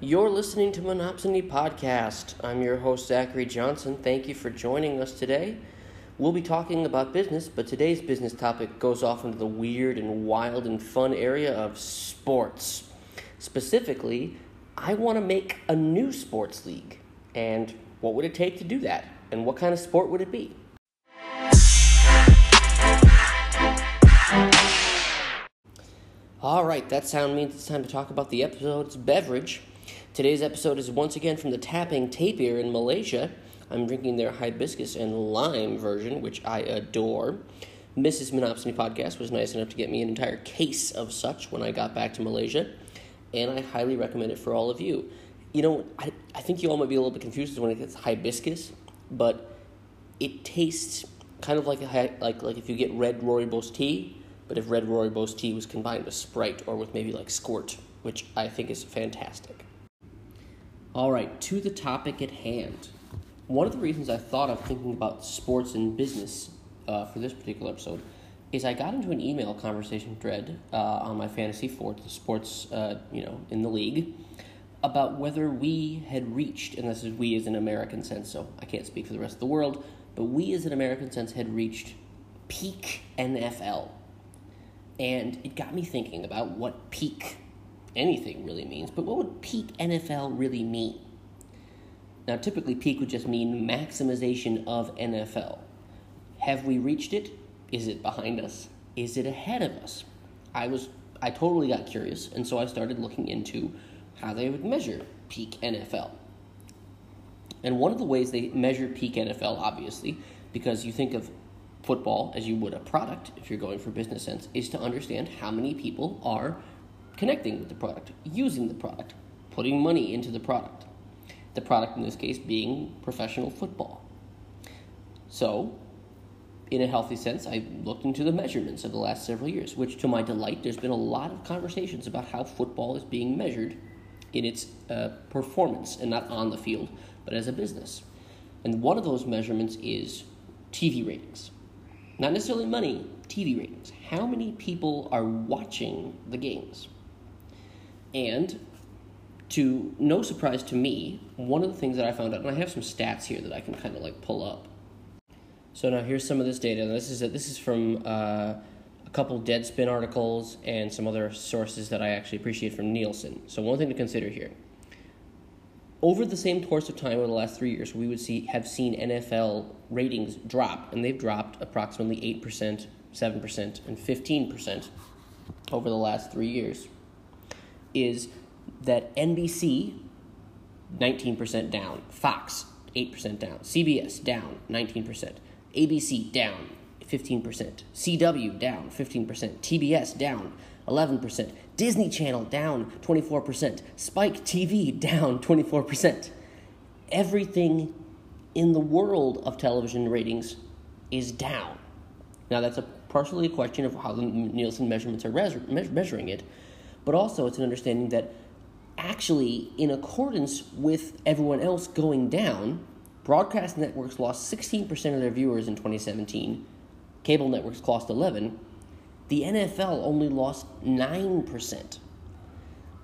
You're listening to Monopsony Podcast. I'm your host, Zachary Johnson. Thank you for joining us today. We'll be talking about business, but today's business topic goes off into the weird and wild and fun area of sports. Specifically, I want to make a new sports league. And what would it take to do that? And what kind of sport would it be? All right, that sound means it's time to talk about the episode's beverage. Today's episode is once again from the Tapping Tapir in Malaysia. I'm drinking their hibiscus and lime version, which I adore. Mrs. Monopsony Podcast was nice enough to get me an entire case of such when I got back to Malaysia, and I highly recommend it for all of you. You know, I, I think you all might be a little bit confused when it gets hibiscus, but it tastes kind of like a, like like if you get red rooibos tea, but if red rooibos tea was combined with Sprite or with maybe like Squirt, which I think is fantastic. All right, to the topic at hand. One of the reasons I thought of thinking about sports and business uh, for this particular episode is I got into an email conversation thread uh, on my fantasy for the sports, uh, you know, in the league, about whether we had reached, and this is we as an American sense, so I can't speak for the rest of the world, but we as an American sense had reached peak NFL. And it got me thinking about what peak anything really means, but what would peak NFL really mean? Now, typically, peak would just mean maximization of NFL. Have we reached it? Is it behind us? Is it ahead of us? I was I totally got curious, and so I started looking into how they would measure peak NFL. And one of the ways they measure peak NFL, obviously, because you think of football as you would a product, if you're going for business sense, is to understand how many people are connecting with the product, using the product, putting money into the product. The product in this case being professional football. So, in a healthy sense, I looked into the measurements of the last several years, which to my delight, there's been a lot of conversations about how football is being measured in its uh, performance, and not on the field, but as a business. And one of those measurements is TV ratings. Not necessarily money, TV ratings. How many people are watching the games? And to no surprise to me, one of the things that I found out, and I have some stats here that I can kind of like pull up. So now here's some of this data. This is this is from uh, a couple Deadspin articles and some other sources that I actually appreciate from Nielsen. So one thing to consider here. Over the same course of time over the last three years, we would see have seen NFL ratings drop, and they've dropped approximately eight percent, seven percent, and fifteen percent over the last three years. Is that NBC 19% down, Fox 8% down, CBS down 19%, ABC down 15%, CW down 15%, TBS down 11%, Disney Channel down 24%, Spike TV down 24%. Everything in the world of television ratings is down. Now, that's a partially a question of how the Nielsen measurements are measuring it, but also it's an understanding that actually, in accordance with everyone else going down, broadcast networks lost 16% of their viewers in 2017, cable networks lost 11, the NFL only lost 9%.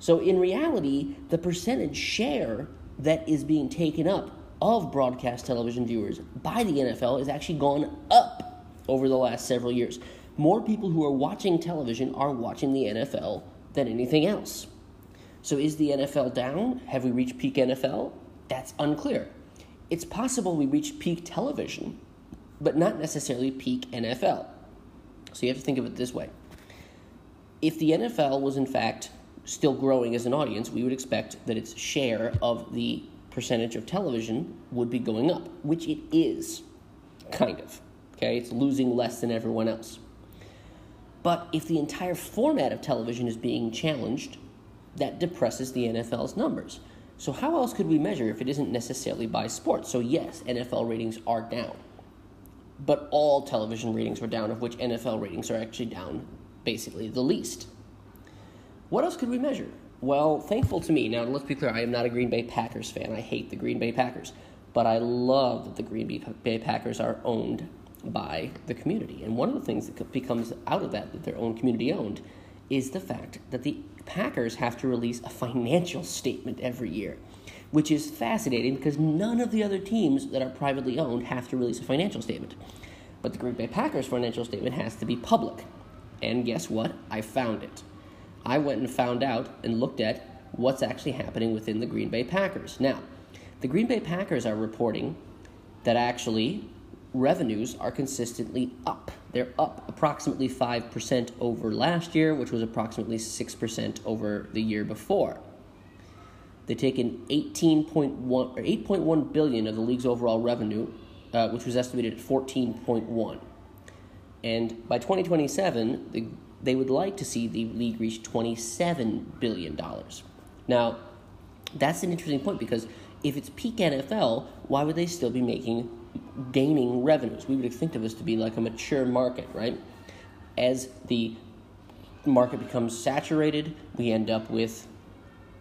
So in reality, the percentage share that is being taken up of broadcast television viewers by the NFL is actually gone up over the last several years. More people who are watching television are watching the NFL than anything else. So is the NFL down? Have we reached peak NFL? That's unclear. It's possible we reached peak television, but not necessarily peak NFL. So you have to think of it this way. If the NFL was in fact still growing as an audience, we would expect that its share of the percentage of television would be going up, which it is, kind of. Okay, it's losing less than everyone else. But if the entire format of television is being challenged, that depresses the NFL's numbers. So, how else could we measure if it isn't necessarily by sports? So, yes, NFL ratings are down. But all television ratings were down, of which NFL ratings are actually down basically the least. What else could we measure? Well, thankful to me, now let's be clear, I am not a Green Bay Packers fan. I hate the Green Bay Packers. But I love that the Green Bay Packers are owned by the community. And one of the things that becomes out of that, that they're own community owned, is the fact that the Packers have to release a financial statement every year, which is fascinating because none of the other teams that are privately owned have to release a financial statement. But the Green Bay Packers financial statement has to be public. And guess what? I found it. I went and found out and looked at what's actually happening within the Green Bay Packers. Now, the Green Bay Packers are reporting that actually revenues are consistently up. They're up approximately 5% over last year, which was approximately 6% over the year before. They take in 18.1 or 8.1 billion of the league's overall revenue, uh, which was estimated at 14.1. And by 2027, the, they would like to see the league reach 27 billion dollars. Now, that's an interesting point because if it's peak NFL, why would they still be making gaining revenues? We would think of this to be like a mature market, right? As the market becomes saturated, we end up with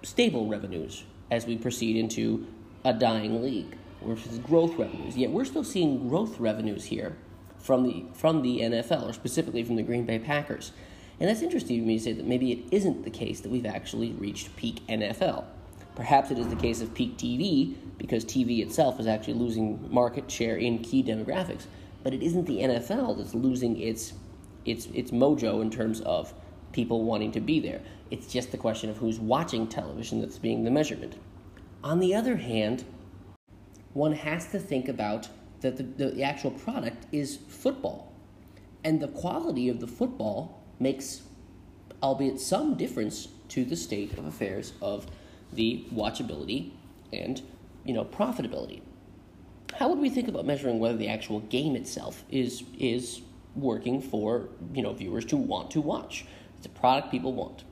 stable revenues as we proceed into a dying league, versus growth revenues. Yet we're still seeing growth revenues here from the from the NFL, or specifically from the Green Bay Packers. And that's interesting to me to say that maybe it isn't the case that we've actually reached peak NFL. Perhaps it is the case of peak TV because TV itself is actually losing market share in key demographics, but it isn't the NFL that's losing its its its mojo in terms of people wanting to be there. It's just the question of who's watching television that's being the measurement. On the other hand, one has to think about that the, the actual product is football. And the quality of the football makes, albeit some difference, to the state of affairs of the watchability and you know profitability. How would we think about measuring whether the actual game itself is is working for you know viewers to want to watch? It's a product people want.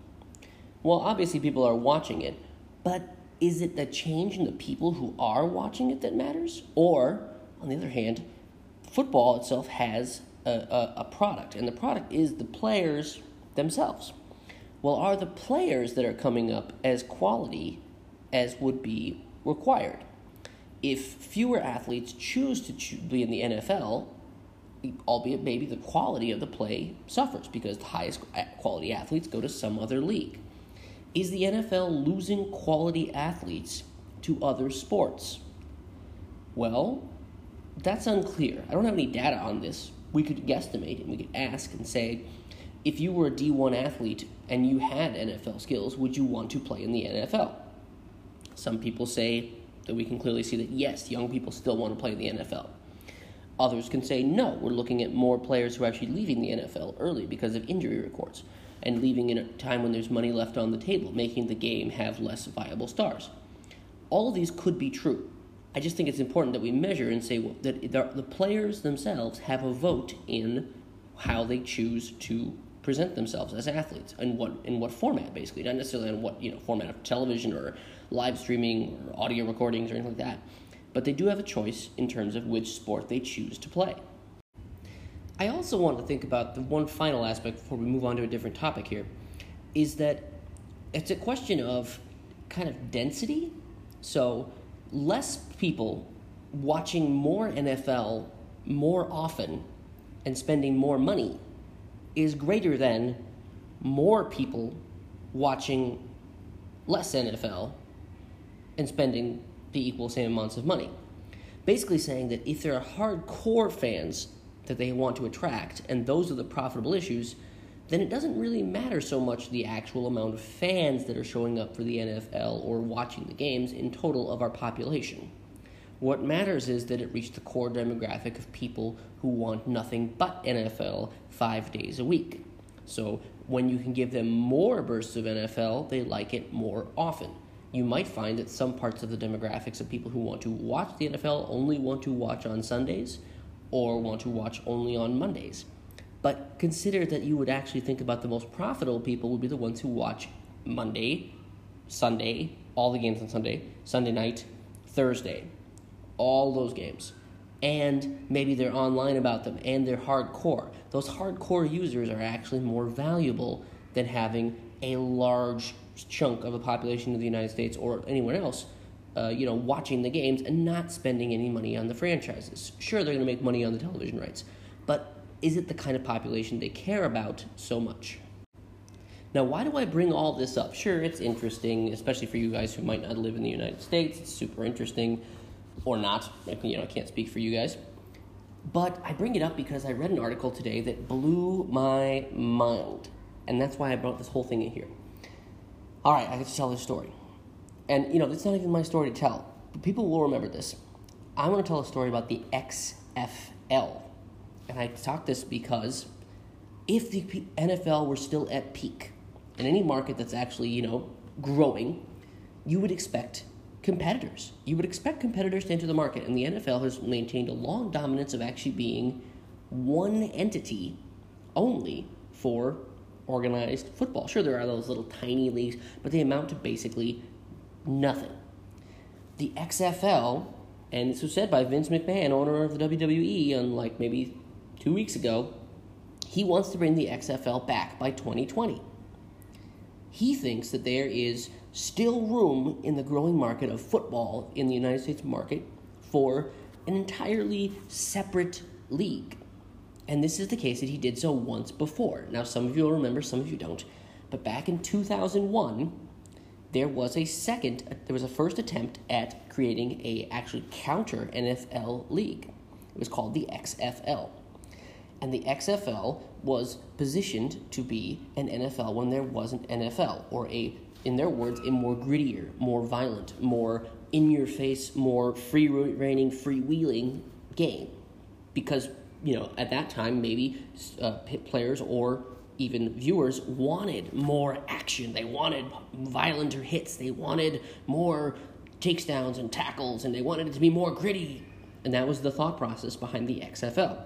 Well, obviously people are watching it, but is it the change in the people who are watching it that matters? Or, on the other hand, football itself has a, a, a product, and the product is the players themselves. Well, are the players that are coming up as quality as would be required? If fewer athletes choose to be in the NFL, albeit maybe the quality of the play suffers because the highest quality athletes go to some other league. Is the NFL losing quality athletes to other sports? Well, that's unclear. I don't have any data on this. We could guesstimate and we could ask and say, if you were a D1 athlete and you had NFL skills, would you want to play in the NFL? Some people say that we can clearly see that yes, young people still want to play in the NFL. Others can say no, we're looking at more players who are actually leaving the NFL early because of injury records and leaving in a time when there's money left on the table, making the game have less viable stars. All of these could be true. I just think it's important that we measure and say that the players themselves have a vote in how they choose to present themselves as athletes and what in what format basically? Not necessarily in what you know format of television or live streaming or audio recordings or anything like that. But they do have a choice in terms of which sport they choose to play. I also want to think about the one final aspect before we move on to a different topic here is that it's a question of kind of density. So less people watching more nfl more often and spending more money is greater than more people watching less NFL and spending the equal same amounts of money. Basically, saying that if there are hardcore fans that they want to attract, and those are the profitable issues, then it doesn't really matter so much the actual amount of fans that are showing up for the NFL or watching the games in total of our population. What matters is that it reached the core demographic of people who want nothing but NFL five days a week. So when you can give them more bursts of NFL, they like it more often. You might find that some parts of the demographics of people who want to watch the NFL only want to watch on Sundays or want to watch only on Mondays. But consider that you would actually think about the most profitable people would be the ones who watch Monday, Sunday, all the games on Sunday, Sunday night, Thursday all those games. And maybe they're online about them and they're hardcore. Those hardcore users are actually more valuable than having a large chunk of the population of the United States or anyone else, uh, you know, watching the games and not spending any money on the franchises. Sure, they're going to make money on the television rights, but is it the kind of population they care about so much? Now, why do I bring all this up? Sure, it's interesting, especially for you guys who might not live in the United States. It's super interesting, or not. You know, I can't speak for you guys. But I bring it up because I read an article today that blew my mind. And that's why I brought this whole thing in here. All right, I get to tell this story. And, you know, it's not even my story to tell, but people will remember this. I want to tell a story about the XFL. And I talk this because if the NFL were still at peak, in any market that's actually, you know, growing, you would expect competitors. You would expect competitors to enter the market, and the NFL has maintained a long dominance of actually being one entity only for organized football. Sure, there are those little tiny leagues, but they amount to basically nothing. The XFL, and this was said by Vince McMahon, owner of the WWE, on like maybe two weeks ago, he wants to bring the XFL back by 2020. He thinks that there is still room in the growing market of football in the United States market for an entirely separate league. And this is the case that he did so once before. Now, some of you will remember, some of you don't. But back in 2001, there was a second, there was a first attempt at creating a actually counter NFL league. It was called the XFL. And the XFL was positioned to be an NFL when there wasn't NFL, or a, in their words, a more grittier, more violent, more in your face, more free reigning, freewheeling game. Because, you know, at that time, maybe uh, players or even viewers wanted more action. They wanted violenter hits. They wanted more takedowns and tackles, and they wanted it to be more gritty. And that was the thought process behind the XFL.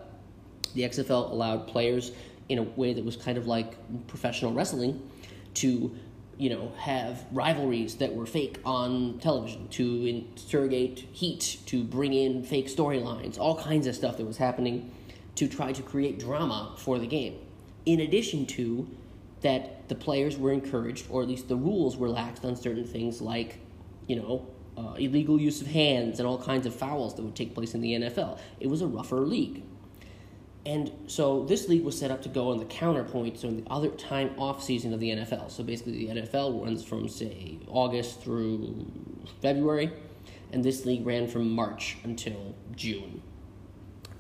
The XFL allowed players in a way that was kind of like professional wrestling to you know have rivalries that were fake on television to interrogate heat to bring in fake storylines all kinds of stuff that was happening to try to create drama for the game. In addition to that the players were encouraged or at least the rules were laxed on certain things like you know uh, illegal use of hands and all kinds of fouls that would take place in the NFL it was a rougher league and so this league was set up to go on the counterpoint, so in the other time off season of the NFL. So basically, the NFL runs from say August through February, and this league ran from March until June.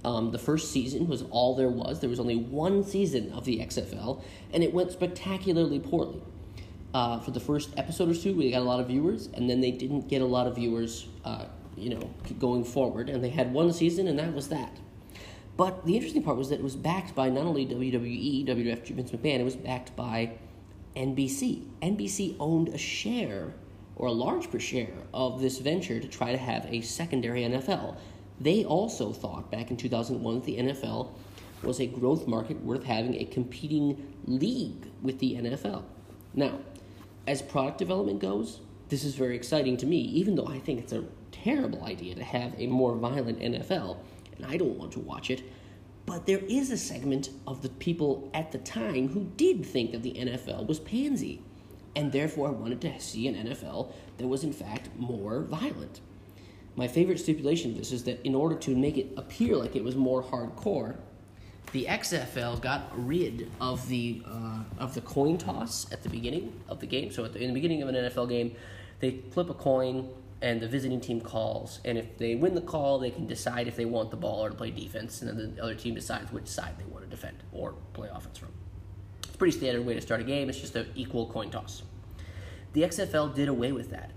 Um, the first season was all there was. There was only one season of the XFL, and it went spectacularly poorly. Uh, for the first episode or two, we got a lot of viewers, and then they didn't get a lot of viewers, uh, you know, going forward. And they had one season, and that was that. But the interesting part was that it was backed by not only WWE, WWF, Vince McMahon, it was backed by NBC. NBC owned a share, or a large per share, of this venture to try to have a secondary NFL. They also thought back in 2001 that the NFL was a growth market worth having a competing league with the NFL. Now, as product development goes, this is very exciting to me, even though I think it's a terrible idea to have a more violent NFL and I don't want to watch it. But there is a segment of the people at the time who did think that the NFL was pansy, and therefore wanted to see an NFL that was in fact more violent. My favorite stipulation of this is that in order to make it appear like it was more hardcore, the XFL got rid of the uh, of the coin toss at the beginning of the game. So the, in the beginning of an NFL game, they flip a coin and the visiting team calls. And if they win the call, they can decide if they want the ball or to play defense, and then the other team decides which side they want to defend or play offense from. It's pretty standard way to start a game. It's just an equal coin toss. The XFL did away with that.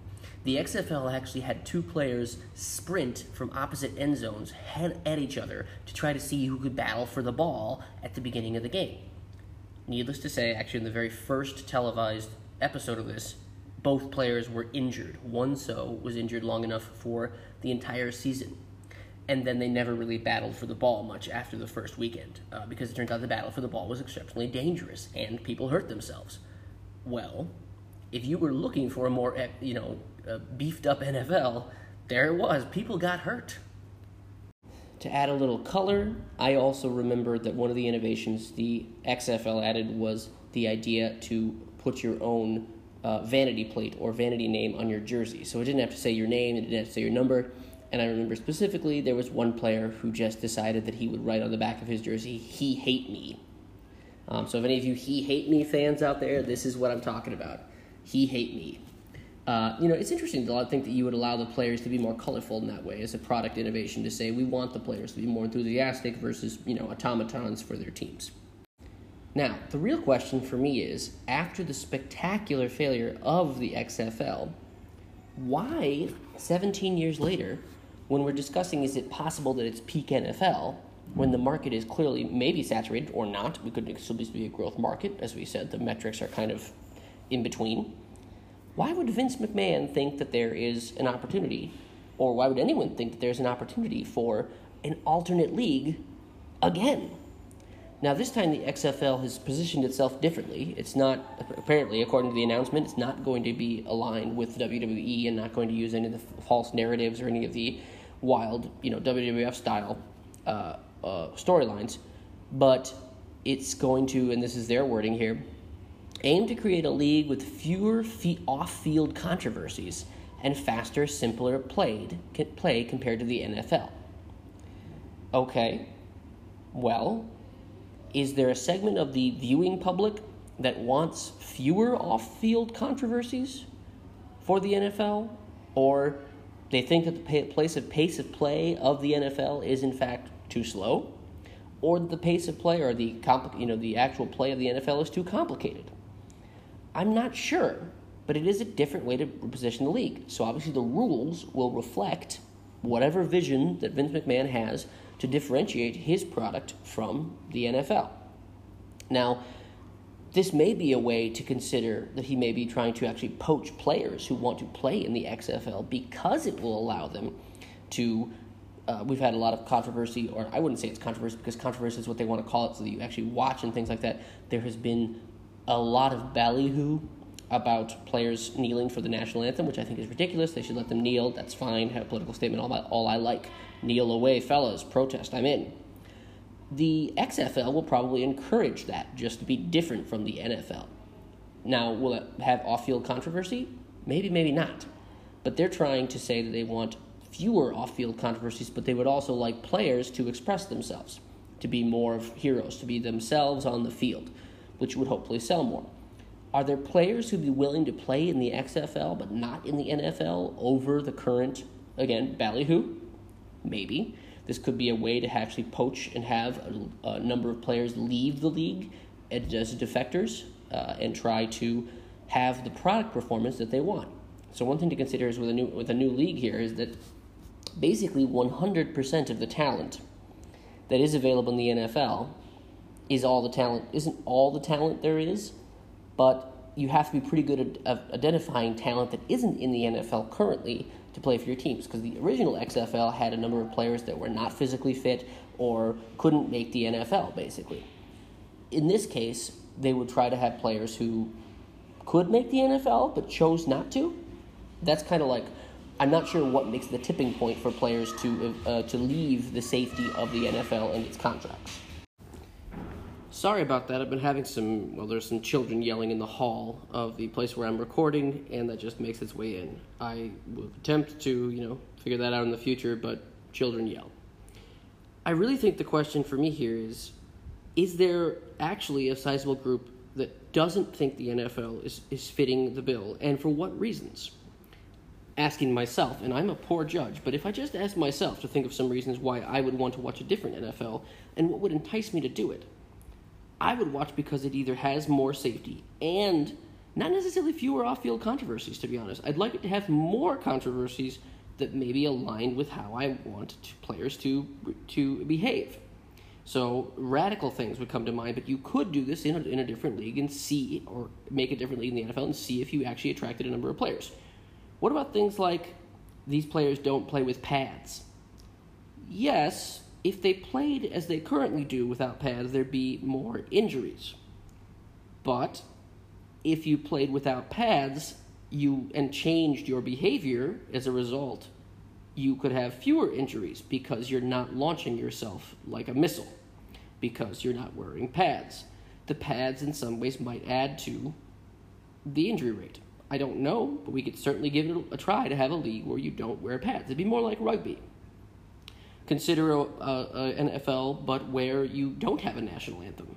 The XFL actually had two players sprint from opposite end zones head at each other to try to see who could battle for the ball at the beginning of the game. Needless to say, actually, in the very first televised episode of this, both players were injured. One so was injured long enough for the entire season. And then they never really battled for the ball much after the first weekend uh, because it turns out the battle for the ball was exceptionally dangerous and people hurt themselves. Well, if you were looking for a more, eh, you know, beefed up NFL, there it was. People got hurt. To add a little color, I also remember that one of the innovations the XFL added was the idea to put your own uh, vanity plate or vanity name on your jersey. So it didn't have to say your name, it didn't have to say your number. And I remember specifically there was one player who just decided that he would write on the back of his jersey, "He hate me." Um, so if any of you he hate me fans out there, this is what I'm talking about. He hate me. Uh, you know, it's interesting to think that you would allow the players to be more colorful in that way as a product innovation to say we want the players to be more enthusiastic versus, you know, automatons for their teams. Now, the real question for me is after the spectacular failure of the XFL, why 17 years later, when we're discussing is it possible that it's peak NFL, when the market is clearly maybe saturated or not, we could still be a growth market, as we said, the metrics are kind of in between why would Vince McMahon think that there is an opportunity, or why would anyone think that there's an opportunity for an alternate league again? Now, this time the XFL has positioned itself differently. It's not, apparently, according to the announcement, it's not going to be aligned with WWE and not going to use any of the false narratives or any of the wild, you know, WWF style uh, uh, storylines. But it's going to, and this is their wording here, aim to create a league with fewer off field controversies and faster, simpler played, play compared to the NFL. Okay, well, is there a segment of the viewing public that wants fewer off field controversies for the NFL? Or they think that the place of pace of play of the NFL is in fact too slow? Or the pace of play or the compli- you know the actual play of the NFL is too complicated? I'm not sure, but it is a different way to position the league. So obviously, the rules will reflect whatever vision that Vince McMahon has to differentiate his product from the NFL. Now, this may be a way to consider that he may be trying to actually poach players who want to play in the XFL because it will allow them to. Uh, we've had a lot of controversy, or I wouldn't say it's controversy because controversy is what they want to call it, so that you actually watch and things like that. There has been a lot of ballyhoo about players kneeling for the national anthem, which I think is ridiculous. They should let them kneel. That's fine. Have a political statement. All, my, all I like. Kneel away, fellas. Protest. I'm in. The XFL will probably encourage that just to be different from the NFL. Now, will it have off field controversy? Maybe, maybe not. But they're trying to say that they want fewer off field controversies, but they would also like players to express themselves, to be more of heroes, to be themselves on the field which would hopefully sell more. Are there players who'd be willing to play in the XFL but not in the NFL over the current, again, ballyhoo? Maybe. This could be a way to actually poach and have a, a number of players leave the league as defectors uh, and try to have the product performance that they want. So one thing to consider is with a new with a new league here is that basically 100% of the talent that is available in the NFL is all the talent isn't all the talent there is, but you have to be pretty good at, at identifying talent that isn't in the NFL currently to play for your teams because the original XFL had a number of players that were not physically fit or couldn't make the NFL basically. In this case, they would try to have players who could make the NFL but chose not to. That's kind of like I'm not sure what makes the tipping point for players to uh, to leave the safety of the NFL and its contracts. Sorry about that. I've been having some, well, there's some children yelling in the hall of the place where I'm recording, and that just makes its way in. I will attempt to, you know, figure that out in the future, but children yell. I really think the question for me here is is there actually a sizable group that doesn't think the NFL is, is fitting the bill, and for what reasons? Asking myself, and I'm a poor judge, but if I just ask myself to think of some reasons why I would want to watch a different NFL and what would entice me to do it, I would watch because it either has more safety and not necessarily fewer off field controversies, to be honest. I'd like it to have more controversies that maybe align with how I want to, players to, to behave. So radical things would come to mind, but you could do this in a, in a different league and see, or make a different league in the NFL and see if you actually attracted a number of players. What about things like these players don't play with pads? Yes, if they played as they currently do without pads, there'd be more injuries. But if you played without pads, you and changed your behavior as a result, you could have fewer injuries because you're not launching yourself like a missile because you're not wearing pads. The pads in some ways might add to the injury rate. I don't know, but we could certainly give it a try to have a league where you don't wear pads. It'd be more like rugby consider a, NFL, but where you don't have a national anthem.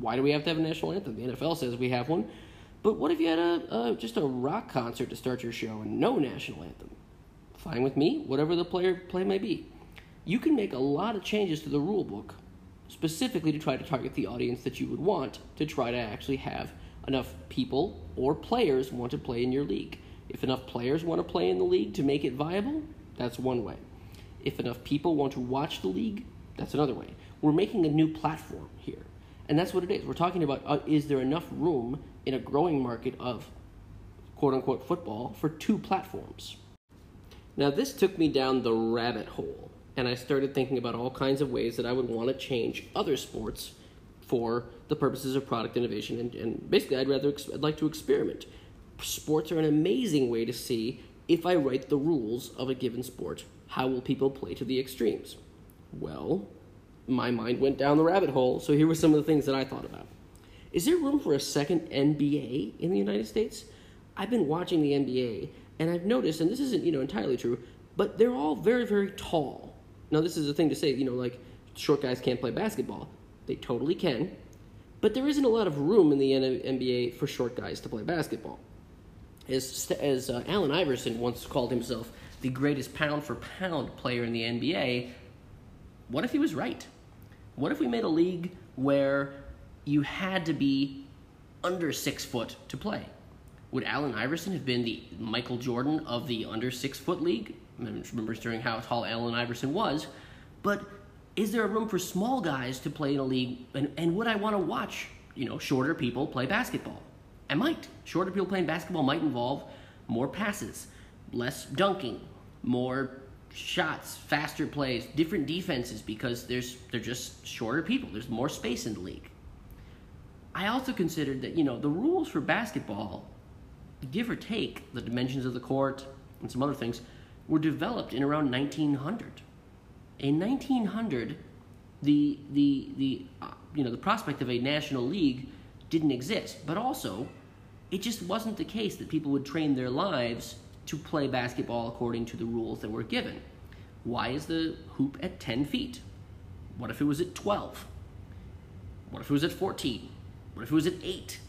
Why do we have to have a national anthem? The NFL says we have one. But what if you had a, a just a rock concert to start your show and no national anthem? Fine with me, whatever the player play may be. You can make a lot of changes to the rule book specifically to try to target the audience that you would want to try to actually have enough people or players want to play in your league. If enough players want to play in the league to make it viable, that's one way. If enough people want to watch the league, that's another way. We're making a new platform here. And that's what it is. We're talking about uh, is there enough room in a growing market of quote unquote football for two platforms? Now, this took me down the rabbit hole, and I started thinking about all kinds of ways that I would want to change other sports for the purposes of product innovation. And, and basically, I'd rather I'd like to experiment. Sports are an amazing way to see if I write the rules of a given sport, how will people play to the extremes? Well, my mind went down the rabbit hole, so here were some of the things that I thought about. Is there room for a second NBA in the United States? I've been watching the NBA, and I've noticed, and this isn't you know entirely true, but they're all very very tall. Now this is a thing to say, you know, like short guys can't play basketball. They totally can, but there isn't a lot of room in the NBA for short guys to play basketball. As as uh, Allen Iverson once called himself the greatest pound for pound player in the NBA, what if he was right? What if we made a league where you had to be under six foot to play? Would Allen Iverson have been the Michael Jordan of the under six foot league? I remember during how tall Allen Iverson was. But is there a room for small guys to play in a league? And, and would I want to watch, you know, shorter people play basketball? I might. Shorter people playing basketball might involve more passes, less dunking, more shots, faster plays, different defenses because there's they're just shorter people. There's more space in the league. I also considered that, you know, the rules for basketball, give or take the dimensions of the court and some other things, were developed in around 1900. In 1900, the the the uh, you know the prospect of a national league didn't exist, but also it just wasn't the case that people would train their lives to play basketball according to the rules that were given. Why is the hoop at 10 feet? What if it was at 12? What if it was at 14? What if it was at 8?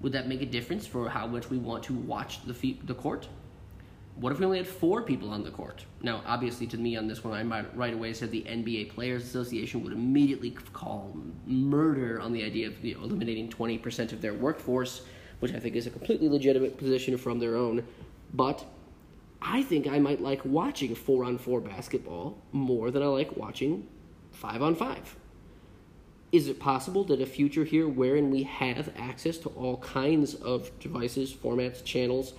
Would that make a difference for how much we want to watch the, feet, the court? What if we only had four people on the court? Now, obviously, to me on this one, I might right away said the NBA Players Association would immediately call murder on the idea of you know, eliminating 20% of their workforce, which I think is a completely legitimate position from their own but I think I might like watching four on four basketball more than I like watching five on five. Is it possible that a future here wherein we have access to all kinds of devices, formats, channels,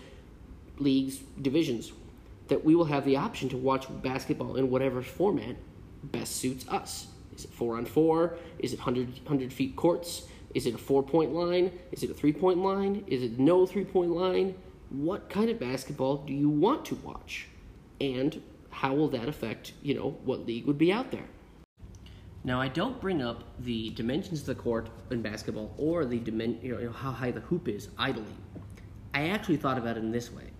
leagues, divisions, that we will have the option to watch basketball in whatever format best suits us? Is it four on four? Is it 100, 100 feet courts? Is it a four point line? Is it a three point line? Is it no three point line? What kind of basketball do you want to watch? And how will that affect, you know, what league would be out there? Now, I don't bring up the dimensions of the court in basketball or the dimen- you know, how high the hoop is idly. I actually thought about it in this way.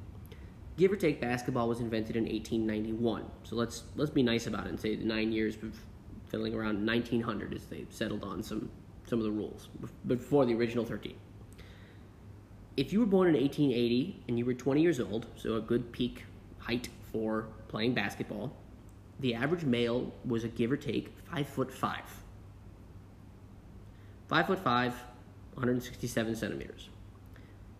Give or take, basketball was invented in 1891. So let's let's be nice about it and say the nine years fiddling around 1900 as they settled on some some of the rules before the original 13 if you were born in 1880 and you were 20 years old, so a good peak height for playing basketball, the average male was a give or take five foot five. Five foot five, 167 centimeters.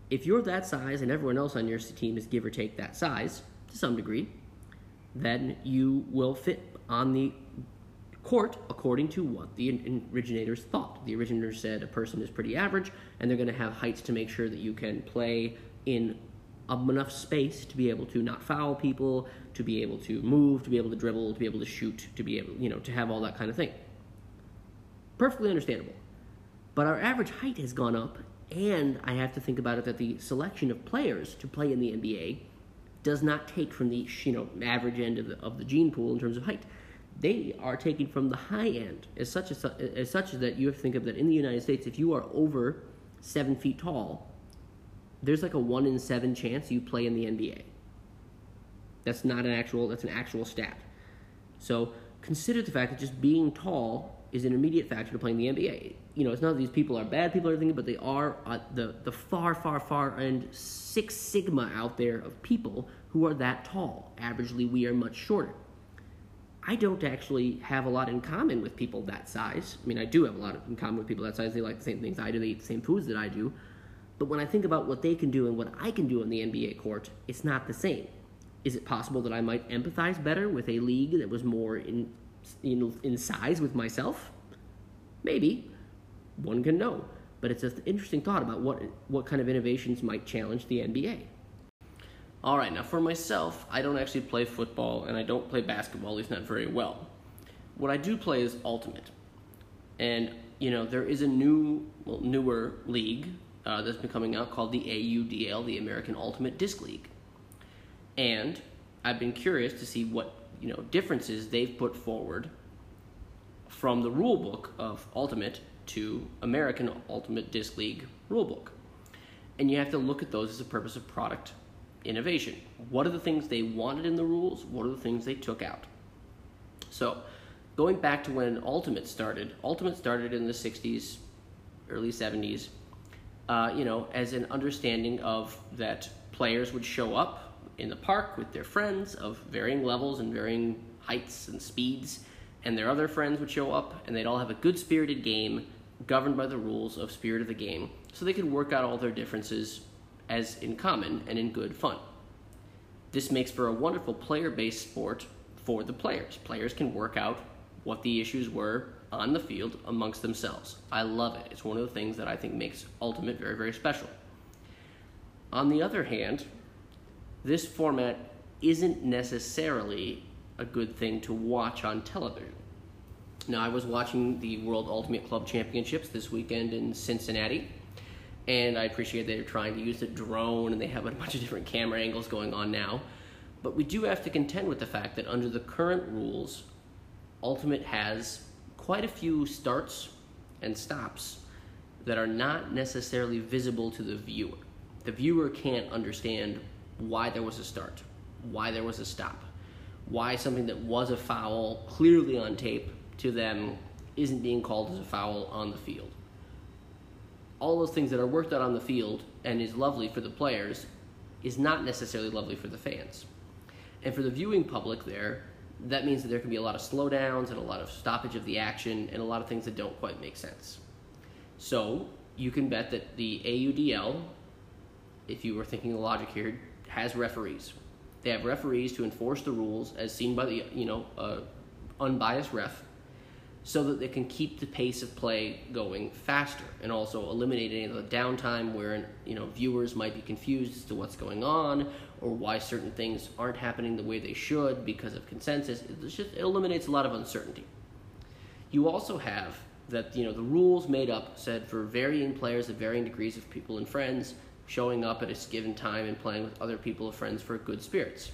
If you're that size and everyone else on your team is give or take that size to some degree, then you will fit on the court according to what the originators thought. The originators said a person is pretty average, and they're going to have heights to make sure that you can play in enough space to be able to not foul people, to be able to move, to be able to dribble, to be able to shoot, to be able, you know, to have all that kind of thing. Perfectly understandable. But our average height has gone up, and I have to think about it that the selection of players to play in the NBA does not take from the you know average end of the, of the gene pool in terms of height they are taking from the high end as such as, as such that you have to think of that in the United States, if you are over seven feet tall, there's like a one in seven chance you play in the NBA. That's not an actual. That's an actual stat. So consider the fact that just being tall is an immediate factor to playing the NBA. You know, it's not that these people are bad people or anything, but they are uh, the the far, far, far end six sigma out there of people who are that tall. Averagely, we are much shorter. I don't actually have a lot in common with people that size. I mean, I do have a lot in common with people that size. They like the same things I do. They eat the same foods that I do. But when I think about what they can do and what I can do on the NBA court, it's not the same. Is it possible that I might empathize better with a league that was more in, in, size with myself? Maybe. One can know. But it's an interesting thought about what, what kind of innovations might challenge the NBA. All right, now for myself, I don't actually play football and I don't play basketball, at least not very well. What I do play is Ultimate. And, you know, there is a new, well, newer league uh, that's been coming out called the AUDL, the American Ultimate Disc League. And I've been curious to see what, you know, differences they've put forward from the rule book of Ultimate to American Ultimate Disc League rulebook. And you have to look at those as a purpose of product innovation. What are the things they wanted in the rules? What are the things they took out? So, going back to when Ultimate started, Ultimate started in the 60s, early 70s, uh, you know, as an understanding of that players would show up in the park with their friends of varying levels and varying heights and speeds, and their other friends would show up, and they'd all have a good spirited game governed by the rules of spirit of the game, so they could work out all their differences as in common and in good fun. This makes for a wonderful player based sport for the players. Players can work out what the issues were on the field amongst themselves. I love it. It's one of the things that I think makes Ultimate very, very special. On the other hand, this format isn't necessarily a good thing to watch on television. Now, I was watching the World Ultimate Club Championships this weekend in Cincinnati and I appreciate they're trying to use a drone and they have a bunch of different camera angles going on now. But we do have to contend with the fact that under the current rules, Ultimate has quite a few starts and stops that are not necessarily visible to the viewer. The viewer can't understand why there was a start, why there was a stop, why something that was a foul clearly on tape to them isn't being called as a foul on the field all those things that are worked out on the field and is lovely for the players is not necessarily lovely for the fans. And for the viewing public there, that means that there can be a lot of slowdowns and a lot of stoppage of the action and a lot of things that don't quite make sense. So you can bet that the AUDL, if you were thinking the logic here, has referees. They have referees to enforce the rules as seen by the you know uh, unbiased ref so that they can keep the pace of play going faster and also eliminate any of the downtime where you know viewers might be confused as to what's going on or why certain things aren't happening the way they should because of consensus. It just eliminates a lot of uncertainty. You also have that you know the rules made up said for varying players of varying degrees of people and friends showing up at a given time and playing with other people of friends for good spirits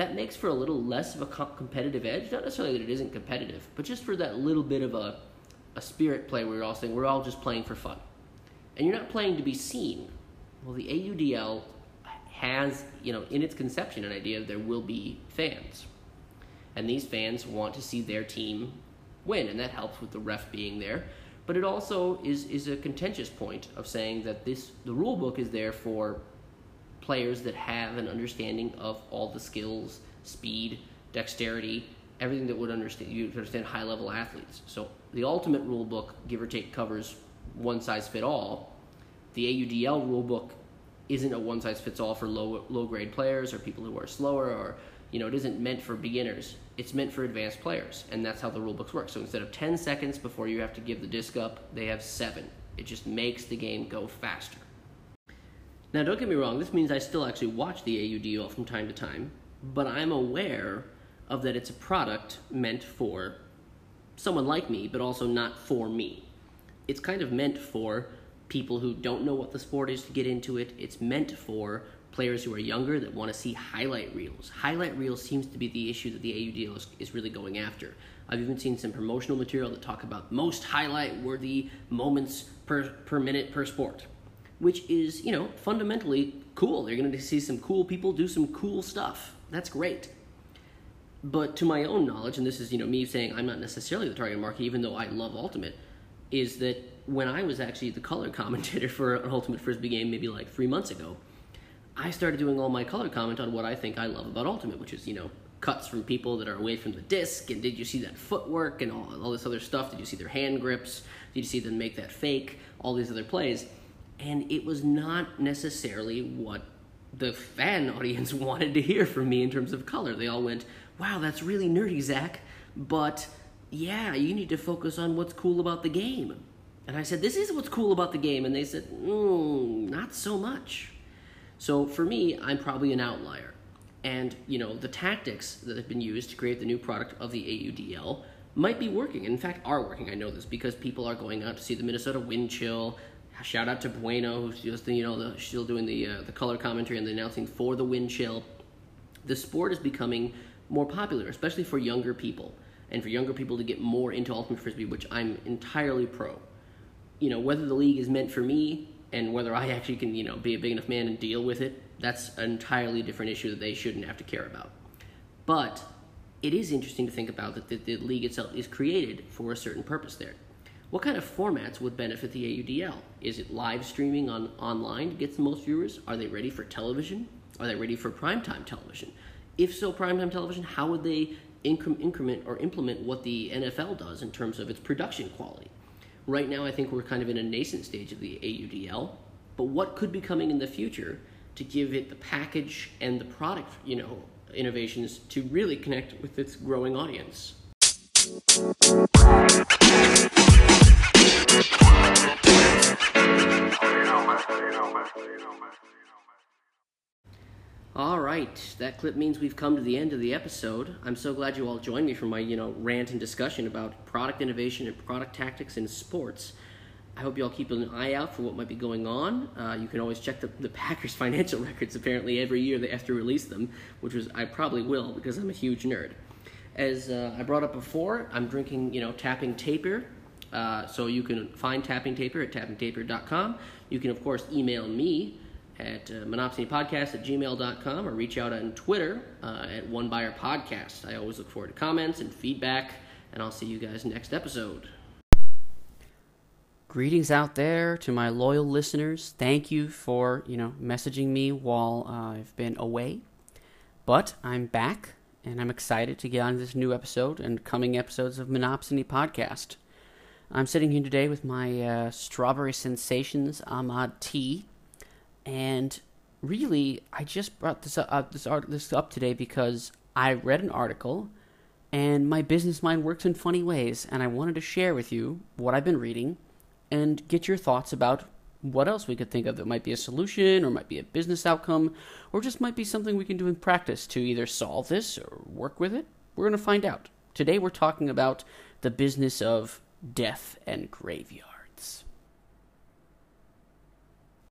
that makes for a little less of a competitive edge. Not necessarily that it isn't competitive, but just for that little bit of a, a spirit play where you're all saying we're all just playing for fun. And you're not playing to be seen. Well, the AUDL has, you know, in its conception, an idea that there will be fans. And these fans want to see their team win, and that helps with the ref being there. But it also is, is a contentious point of saying that this the rule book is there for players that have an understanding of all the skills, speed, dexterity, everything that would understand you understand high level athletes. So the ultimate rule book, give or take, covers one size fit all. The AUDL rule book isn't a one size fits all for low low grade players or people who are slower or you know it isn't meant for beginners. It's meant for advanced players, and that's how the rule books work. So instead of 10 seconds before you have to give the disc up, they have 7. It just makes the game go faster. Now, don't get me wrong, this means I still actually watch the AUDL from time to time, but I'm aware of that it's a product meant for someone like me, but also not for me. It's kind of meant for people who don't know what the sport is to get into it. It's meant for players who are younger that want to see highlight reels. Highlight reels seems to be the issue that the AUDL is, is really going after. I've even seen some promotional material that talk about most highlight worthy moments per, per minute per sport which is, you know, fundamentally cool. You're going to see some cool people do some cool stuff. That's great. But to my own knowledge, and this is you know me saying I'm not necessarily the target market, even though I love Ultimate, is that when I was actually the color commentator for an Ultimate Frisbee game, maybe like three months ago, I started doing all my color comment on what I think I love about Ultimate, which is you know cuts from people that are away from the disc, and did you see that footwork and all, all this other stuff? Did you see their hand grips? Did you see them make that fake? All these other plays, and it was not necessarily what the fan audience wanted to hear from me in terms of color. They all went, "Wow, that's really nerdy, Zach," but yeah, you need to focus on what's cool about the game. And I said, This is what's cool about the game. And they said, mm, Not so much. So for me, I'm probably an outlier. And, you know, the tactics that have been used to create the new product of the AUDL might be working. In fact, are working. I know this because people are going out to see the Minnesota Wind Chill. Shout out to Bueno, who's just, you know, the, still doing the, uh, the color commentary and the announcing for the Wind Chill. The sport is becoming more popular, especially for younger people and for younger people to get more into ultimate frisbee, which I'm entirely pro. You know, whether the league is meant for me and whether I actually can, you know, be a big enough man and deal with it, that's an entirely different issue that they shouldn't have to care about. But it is interesting to think about that the, the league itself is created for a certain purpose there. What kind of formats would benefit the AUDL? Is it live streaming on online to get the most viewers? Are they ready for television? Are they ready for primetime television? If so, primetime television, how would they incre- increment or implement what the NFL does in terms of its production quality. Right now, I think we're kind of in a nascent stage of the AUDL, but what could be coming in the future to give it the package and the product, you know, innovations to really connect with its growing audience? All right, that clip means we've come to the end of the episode. I'm so glad you all joined me for my, you know, rant and discussion about product innovation and product tactics in sports. I hope you all keep an eye out for what might be going on. Uh, you can always check the, the Packers' financial records. Apparently, every year they have to release them, which was I probably will because I'm a huge nerd. As uh, I brought up before, I'm drinking, you know, Tapping Tapir. Uh, so you can find Tapping Tapir at tappingtapir.com. You can, of course, email me at uh, monopsonypodcast at gmail.com or reach out on Twitter uh, at One Buyer Podcast. I always look forward to comments and feedback, and I'll see you guys next episode. Greetings out there to my loyal listeners. Thank you for, you know, messaging me while uh, I've been away. But I'm back, and I'm excited to get on this new episode and coming episodes of Monopsony Podcast. I'm sitting here today with my uh, Strawberry Sensations Ahmad tea and really, I just brought this up, uh, this art this up today because I read an article, and my business mind works in funny ways, and I wanted to share with you what I've been reading, and get your thoughts about what else we could think of that might be a solution, or might be a business outcome, or just might be something we can do in practice to either solve this or work with it. We're going to find out. Today, we're talking about the business of death and graveyards.